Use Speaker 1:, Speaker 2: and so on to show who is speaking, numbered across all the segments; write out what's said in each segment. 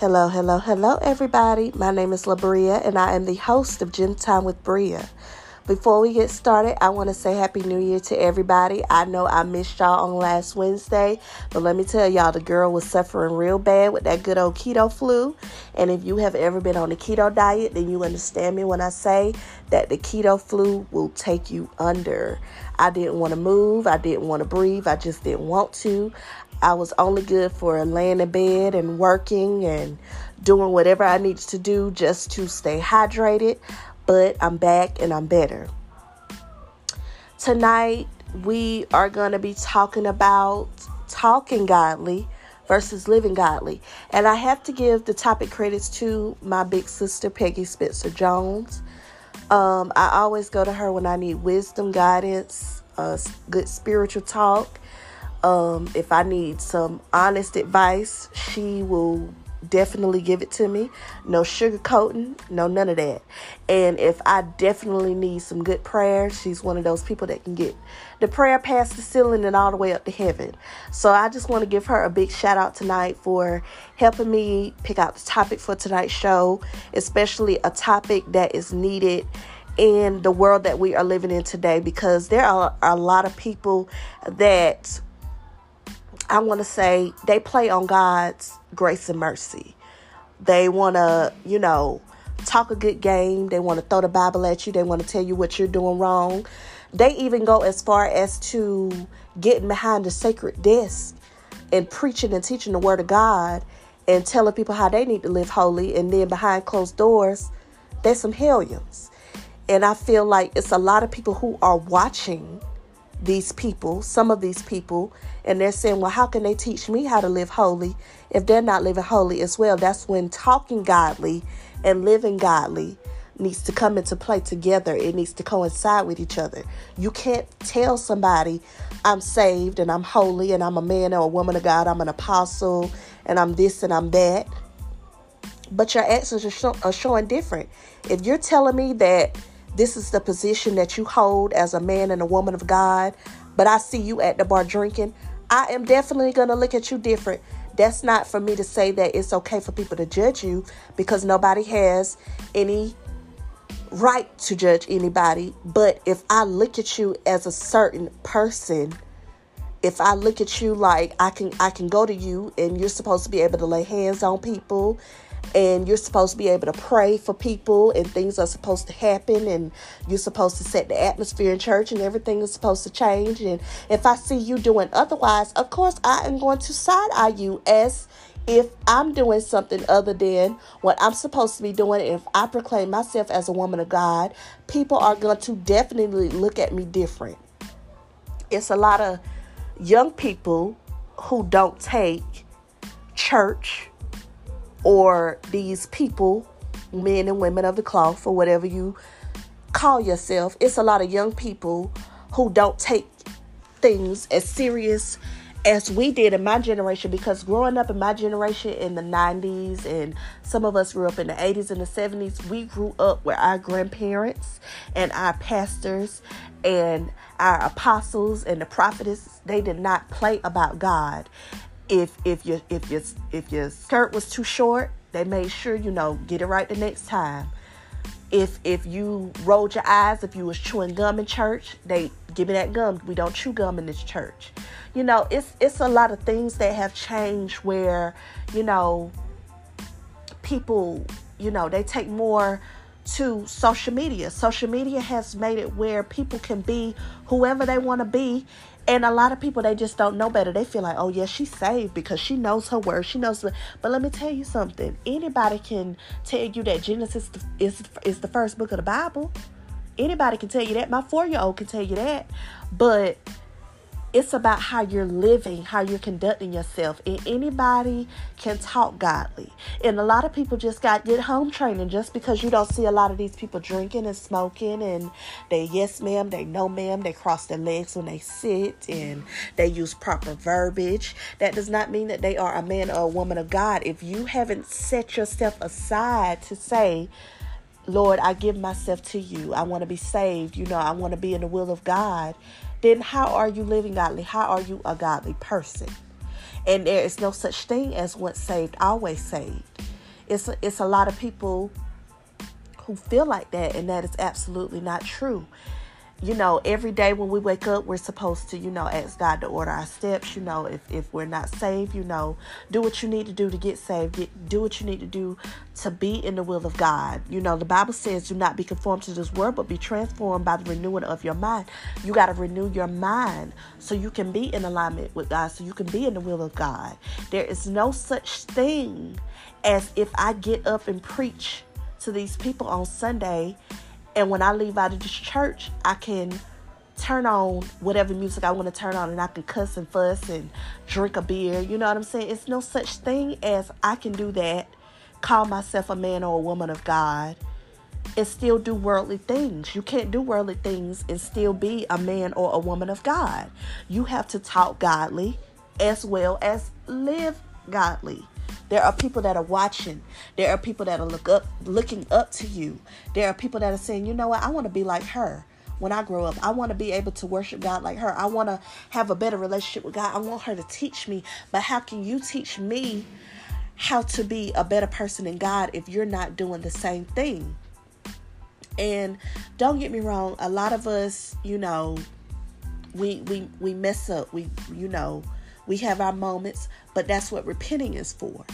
Speaker 1: Hello, hello, hello, everybody. My name is Labria, and I am the host of Gem Time with Bria. Before we get started, I want to say Happy New Year to everybody. I know I missed y'all on last Wednesday, but let me tell y'all, the girl was suffering real bad with that good old keto flu. And if you have ever been on a keto diet, then you understand me when I say that the keto flu will take you under. I didn't want to move, I didn't want to breathe, I just didn't want to. I was only good for laying in bed and working and doing whatever I needed to do just to stay hydrated. But I'm back and I'm better. Tonight, we are going to be talking about talking godly versus living godly. And I have to give the topic credits to my big sister, Peggy Spencer Jones. Um, I always go to her when I need wisdom, guidance, uh, good spiritual talk um, if I need some honest advice, she will definitely give it to me. No sugarcoating, no none of that. And if I definitely need some good prayer, she's one of those people that can get the prayer past the ceiling and all the way up to heaven. So I just want to give her a big shout out tonight for helping me pick out the topic for tonight's show, especially a topic that is needed in the world that we are living in today because there are a lot of people that I want to say they play on God's grace and mercy. They want to, you know, talk a good game. They want to throw the Bible at you. They want to tell you what you're doing wrong. They even go as far as to getting behind the sacred desk and preaching and teaching the word of God and telling people how they need to live holy. And then behind closed doors, there's some hellions. And I feel like it's a lot of people who are watching these people, some of these people, and they're saying, well, how can they teach me how to live holy if they're not living holy as well? That's when talking godly and living godly needs to come into play together. It needs to coincide with each other. You can't tell somebody, I'm saved and I'm holy and I'm a man or a woman of God, I'm an apostle and I'm this and I'm that. But your actions are, show, are showing different. If you're telling me that this is the position that you hold as a man and a woman of God, but I see you at the bar drinking, I am definitely going to look at you different. That's not for me to say that it's okay for people to judge you because nobody has any right to judge anybody. But if I look at you as a certain person, if I look at you like I can I can go to you and you're supposed to be able to lay hands on people and you're supposed to be able to pray for people and things are supposed to happen and you're supposed to set the atmosphere in church and everything is supposed to change. And if i see you doing otherwise of course i am going to side eye you as if i'm doing something other than what i'm supposed to be doing. If i proclaim myself as a woman of god people are going to definitely look at me different. It's a lot of young people who don't take church or these people, men and women of the cloth, or whatever you call yourself, it's a lot of young people who don't take things as serious as we did in my generation because growing up in my generation in the 90s and some of us grew up in the 80s and the 70s we grew up where our grandparents and our pastors and our apostles and the prophetess they did not play about god if if your if your if your skirt was too short, they made sure you know get it right the next time. If if you rolled your eyes, if you was chewing gum in church, they give me that gum. We don't chew gum in this church. You know, it's it's a lot of things that have changed where you know people you know they take more to social media. Social media has made it where people can be whoever they want to be and a lot of people they just don't know better. They feel like, oh yeah, she's saved because she knows her word. She knows. But let me tell you something. Anybody can tell you that Genesis is is the first book of the Bible. Anybody can tell you that. My four year old can tell you that. But it's about how you're living, how you're conducting yourself. And anybody can talk godly. And a lot of people just got get home training just because you don't see a lot of these people drinking and smoking and they yes ma'am, they no ma'am, they cross their legs when they sit and they use proper verbiage. That does not mean that they are a man or a woman of God. If you haven't set yourself aside to say, Lord, I give myself to you. I want to be saved. You know, I want to be in the will of God then how are you living godly? How are you a godly person? And there is no such thing as once saved, always saved. it's a, it's a lot of people who feel like that, and that is absolutely not true you know, every day when we wake up, we're supposed to, you know, ask God to order our steps. You know, if, if we're not saved, you know, do what you need to do to get saved. Get, do what you need to do to be in the will of God. You know, the Bible says, do not be conformed to this world, but be transformed by the renewing of your mind. You got to renew your mind so you can be in alignment with God, so you can be in the will of God. There is no such thing as if I get up and preach to these people on Sunday and when I leave out of this church, I can turn on whatever music I want to turn on and I can cuss and fuss and drink a beer. You know what I'm saying? It's no such thing as I can do that, call myself a man or a woman of God, and still do worldly things. You can't do worldly things and still be a man or a woman of God. You have to talk godly as well as live godly. There are people that are watching. There are people that are look up looking up to you. There are people that are saying, "You know what? I want to be like her." When I grow up, I want to be able to worship God like her. I want to have a better relationship with God. I want her to teach me. But how can you teach me how to be a better person in God if you're not doing the same thing? And don't get me wrong, a lot of us, you know, we we we mess up. We you know, we have our moments, but that's what repenting is for.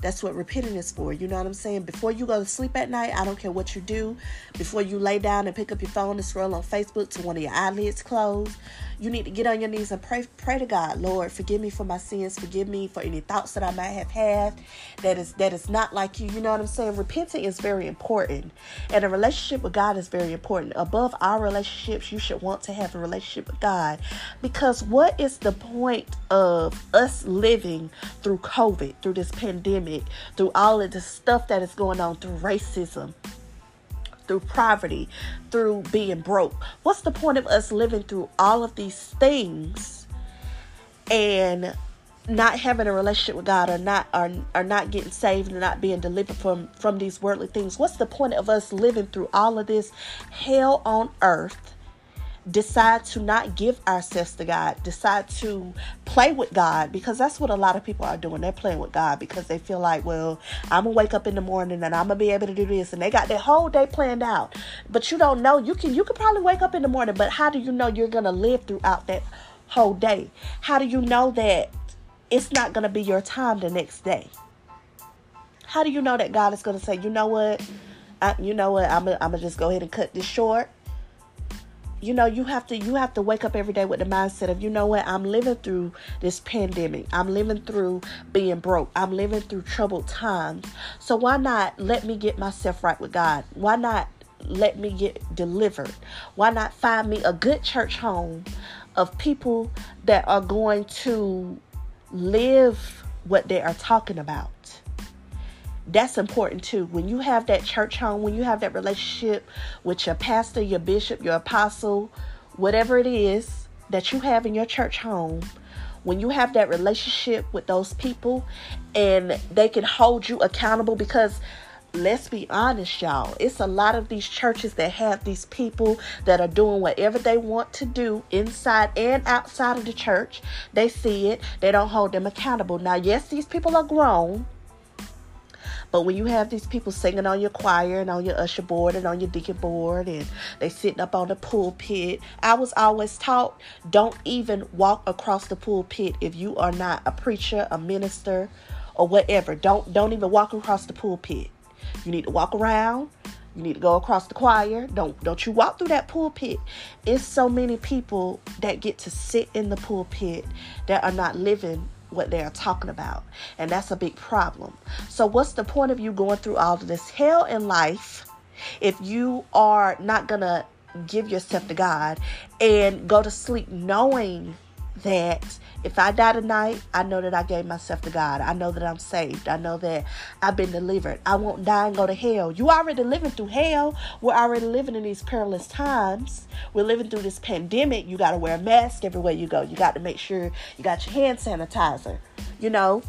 Speaker 1: That's what repenting is for. You know what I'm saying? Before you go to sleep at night, I don't care what you do. Before you lay down and pick up your phone and scroll on Facebook to one of your eyelids closed, you need to get on your knees and pray pray to God, Lord, forgive me for my sins, forgive me for any thoughts that I might have had that is that is not like you. You know what I'm saying? Repenting is very important. And a relationship with God is very important. Above our relationships, you should want to have a relationship with God. Because what is the point of us living through COVID, through this pandemic, through all of the stuff that is going on, through racism? through poverty, through being broke. What's the point of us living through all of these things and not having a relationship with God or not are or not getting saved and not being delivered from from these worldly things? What's the point of us living through all of this hell on earth decide to not give ourselves to God, decide to play with God, because that's what a lot of people are doing. They're playing with God because they feel like, well, I'm gonna wake up in the morning and I'm gonna be able to do this, and they got their whole day planned out. But you don't know. You can you can probably wake up in the morning, but how do you know you're gonna live throughout that whole day? How do you know that it's not gonna be your time the next day? How do you know that God is gonna say, you know what? I, you know what? I'm gonna, I'm gonna just go ahead and cut this short you know you have to you have to wake up every day with the mindset of you know what i'm living through this pandemic. I'm living through being broke. I'm living through troubled times. So why not let me get myself right with god? Why not let me get delivered? Why not find me a good church home of people that are going to live what they are talking about that's important too. When you have that church home, when you have that relationship with your pastor, your bishop, your apostle, whatever it is that you have in your church home, when you have that relationship with those people and they can hold you accountable because let's be honest y'all it's a lot of these churches that have these people that are doing whatever they want to do inside and outside of the church. They see it. They don't hold them accountable. Now yes these people are grown but when you have these people singing on your choir and on your usher board and on your deacon board and they sitting up on the pulpit, I was always taught don't even walk across the pulpit if you are not a preacher, a minister, or whatever. Don't don't even walk across the pulpit. You need to walk around. You need to go across the choir. Don't don't you walk through that pulpit. It's so many people that get to sit in the pulpit that are not living what they are talking about. And that's a big problem. So, what's the point of you going through all of this hell in life if you are not going to give yourself to God and go to sleep knowing that if I die tonight, I know that I gave myself to God. I know that I'm saved. I know that I've been delivered. I won't die and go to hell. You already living through hell. We're already living in these perilous times. We're living through this pandemic. You got to wear a mask everywhere you go. You got to make sure you got your hand sanitizer. You know,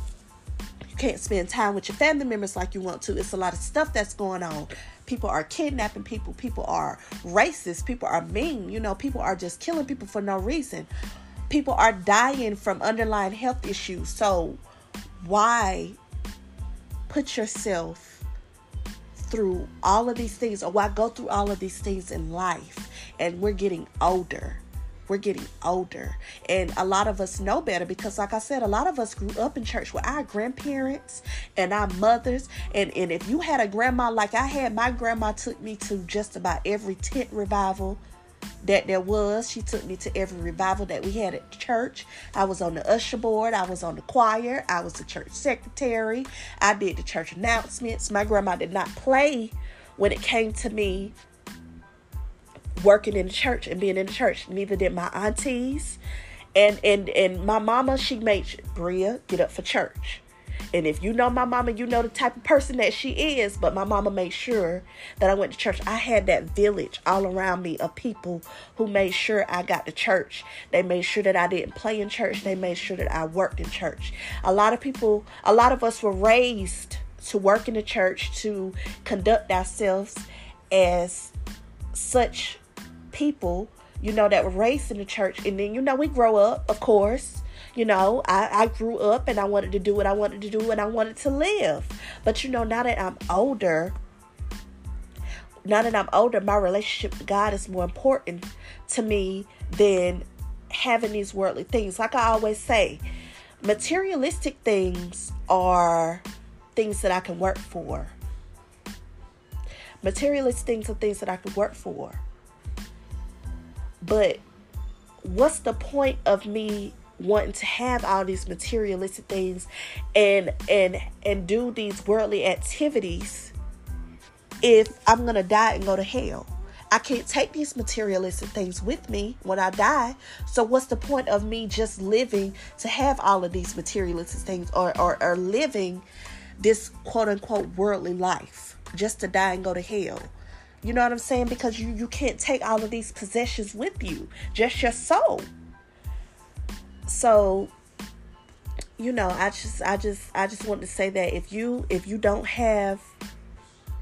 Speaker 1: you can't spend time with your family members like you want to. It's a lot of stuff that's going on people are kidnapping people people are racist people are mean you know people are just killing people for no reason people are dying from underlying health issues. So why put yourself through all of these things or why go through all of these things in life? And we're getting older. We're getting older. And a lot of us know better because like i said a lot of us grew up in church with our grandparents and our mothers. And, and if you had a grandma like i had my grandma took me to just about every tent revival that there was she took me to every revival that we had at church i was on the usher board i was on the choir i was the church secretary i did the church announcements my grandma did not play when it came to me working in the church and being in the church. Neither did my aunties. And and and my mama, she made Bria get up for church. And if you know my mama, you know the type of person that she is. But my mama made sure that I went to church. I had that village all around me of people who made sure I got to church. They made sure that I didn't play in church. They made sure that I worked in church. A lot of people, a lot of us were raised to work in the church, to conduct ourselves as such people, you know, that were raised in the church. And then, you know, we grow up, of course. You know, I, I grew up and I wanted to do what I wanted to do and I wanted to live. But, you know, now that I'm older, now that I'm older, my relationship with God is more important to me than having these worldly things. Like I always say, materialistic things are things that I can work for. Materialistic things are things that I can work for. But what's the point of me wanting to have all these materialistic things and and and do these worldly activities if I'm to die and go to hell? I can't take these materialistic things with me when I die. So what's the point of me just living to have all of these materialistic things or, or, or living this quote unquote worldly life just to die and go to hell? You know what I'm saying? Because you you can't take all of these possessions with you, just your soul. So, you know, I just I just I just want to say that if you if you don't have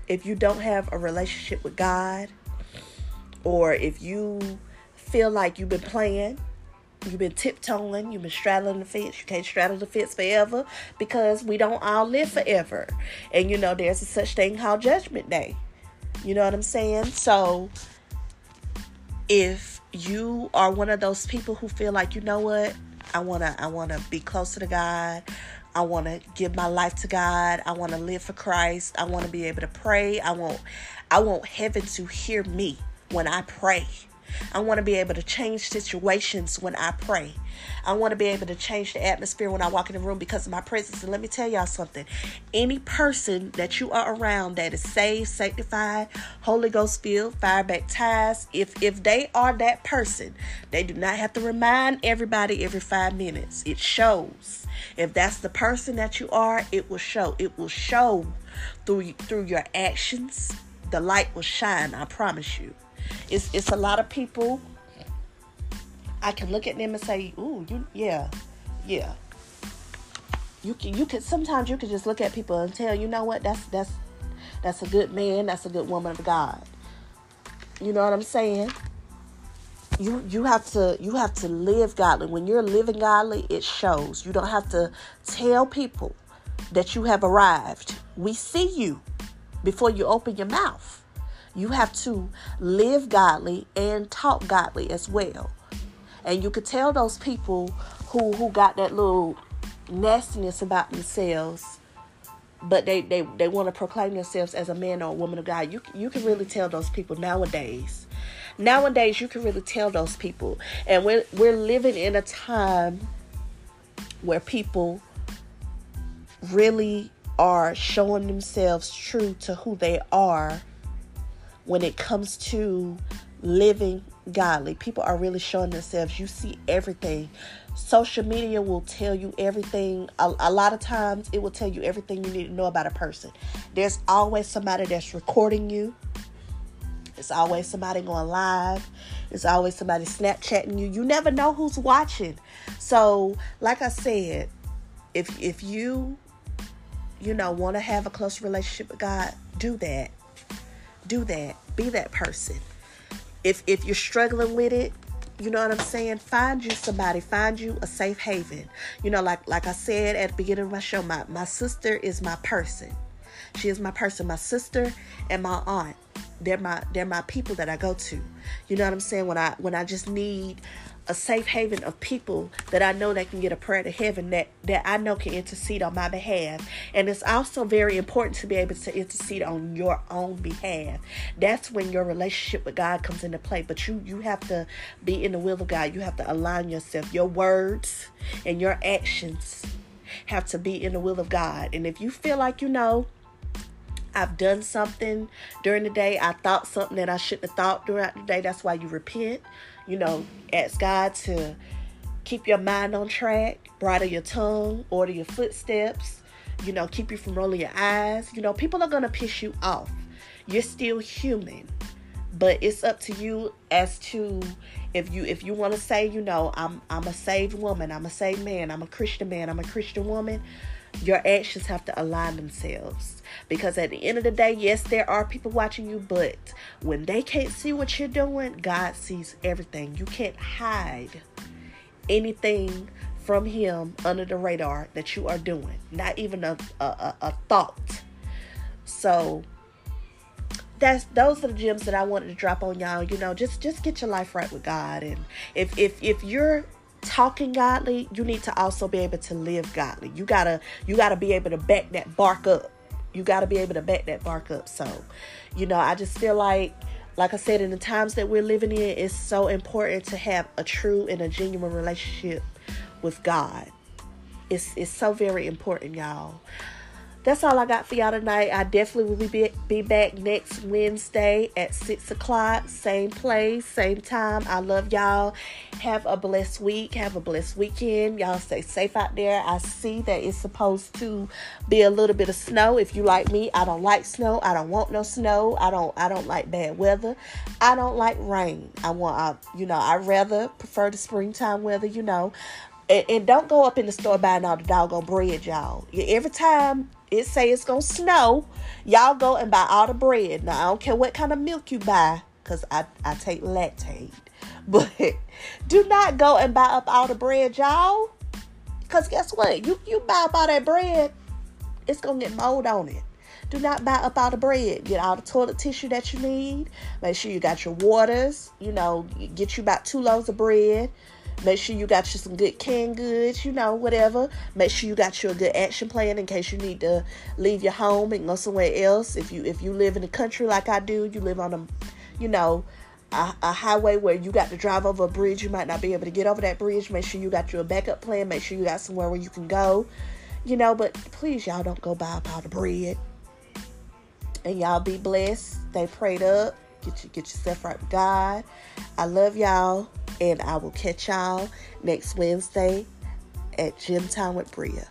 Speaker 1: if you don't have a relationship with God or if you feel like you've been playing You've been tiptoeing, you've been straddling the fence. You can't straddle the fence forever because we don't all live forever. And you know, there's a such thing called Judgment Day. You know what I'm saying? So if you are one of those people who feel like, you know what? I want to I want to be closer to God. I want to give my life to God. I want to live for Christ. I want to be able to pray. I want I want heaven to hear me when I pray. I want to be able to change situations when I pray. I want to be able to change the atmosphere when I walk in the room because of my presence. And let me tell y'all something. Any person that you are around that is saved, sanctified, Holy Ghost filled, fire baptized, if if they are that person, they do not have to remind everybody every five minutes. It shows. If that's the person that you are, it will show. It will show through through your actions. The light will shine, I promise you. It's it's a lot of people. I can look at them and say, "Ooh, you yeah, yeah." You can you can sometimes you can just look at people and tell you know what that's that's that's a good man, that's a good woman of God. You know what I'm saying? You you have to you have to live godly. When you're living godly, it shows. You don't have to tell people that you have arrived. We see you before you open your mouth. You have to live godly and talk godly as well. And you could tell those people who who got that little nastiness about themselves, but they they, they want to proclaim themselves as a man or a woman of God. You you can really tell those people nowadays. Nowadays, you can really tell those people, and we're we're living in a time where people really are showing themselves true to who they are when it comes to living godly. People are really showing themselves. You see everything. Social media will tell you everything. A, a, lot of times, it will tell you everything you need to know about a person. There's always somebody that's recording you. It's always somebody going live. It's always somebody Snapchatting you. You never know who's watching. So, like I said, if if you you know want to have a close relationship with God, do that do that. Be that person. If if you're struggling with it, You know what I'm saying? Find you somebody, find you a safe haven. You know, like like I said at the beginning of my show, my, my sister is my person. She is my person, my sister and my aunt. They're my they're my people that I go to. You know what I'm saying? When I when I just need a safe haven of people that I know that can get a prayer to heaven that that I know can intercede on my behalf. And it's also very important to be able to intercede on your own behalf. That's when your relationship with God comes into play. But you you have to be in the will of God. You have to align yourself. Your words and your actions have to be in the will of God. And if you feel like you know I've done something during the day. I thought something that I shouldn't have thought throughout the day. That's why you repent. You know, ask God to keep your mind on track, bridle your tongue, order your footsteps, you know, keep you from rolling your eyes. You know, people are going to piss you off. You're still human. But it's up to you as to if you if you want to say, you know, I'm I'm a saved woman, I'm a saved man, I'm a Christian man, I'm a Christian woman, your actions have to align themselves. Because at the end of the day yes there are people watching you but when they can't see what you're doing god sees everything. You can't hide anything from him under the radar that you are doing not even a, a, a thought. So that's those are the gems that I wanted to drop on y'all. You know, just just get your life right with God, and if if if you're talking godly, you need to also be able to live godly. You gotta you gotta be able to back that bark up. You gotta be able to back that bark up. So, you know, I just feel like like I said, in the times that we're living in, it's so important to have a true and a genuine relationship with God. It's it's so very important, y'all that's all I got for y'all tonight. I definitely will be, be back next Wednesday at 6 o'clock. Same place, same time. I love y'all. Have a blessed week. Have a blessed weekend. Y'all stay safe out there. I see that it's supposed to be a little bit of snow. If you like me, I don't like snow. I don't want no snow. I don't I don't like bad weather. I don't like rain. I want I, you know, I rather prefer the springtime weather, you know. And, and don't go up in the store buying all the doggone bread, y'all. Every time it say it's gonna snow, y'all go and buy all the bread. Now I don't care what kind of milk you buy, cause I I take Lactaid. but do not go and buy up all the bread, y'all. Cause guess what? You you buy up all that bread, it's gonna get mold on it. Do not buy up all the bread. Get all the toilet tissue that you need. Make sure you got your waters. You know, get you about two loaves of bread. Make sure you got you some good canned goods, you know, whatever. Make sure you got you a good action plan in case you need to leave your home and go somewhere else. If you if you live in the country like I do, you live on a, you know, a, a, highway where you got to drive over a bridge, you might not be able to get over that bridge. Make sure you got your backup plan. Make sure you got somewhere where you can go, you know. But please, y'all don't go buy a all of bread. And y'all be blessed. Stay prayed up. Get you get yourself right with God. I love y'all. And I will catch y'all next Wednesday at Gem Time with Bria.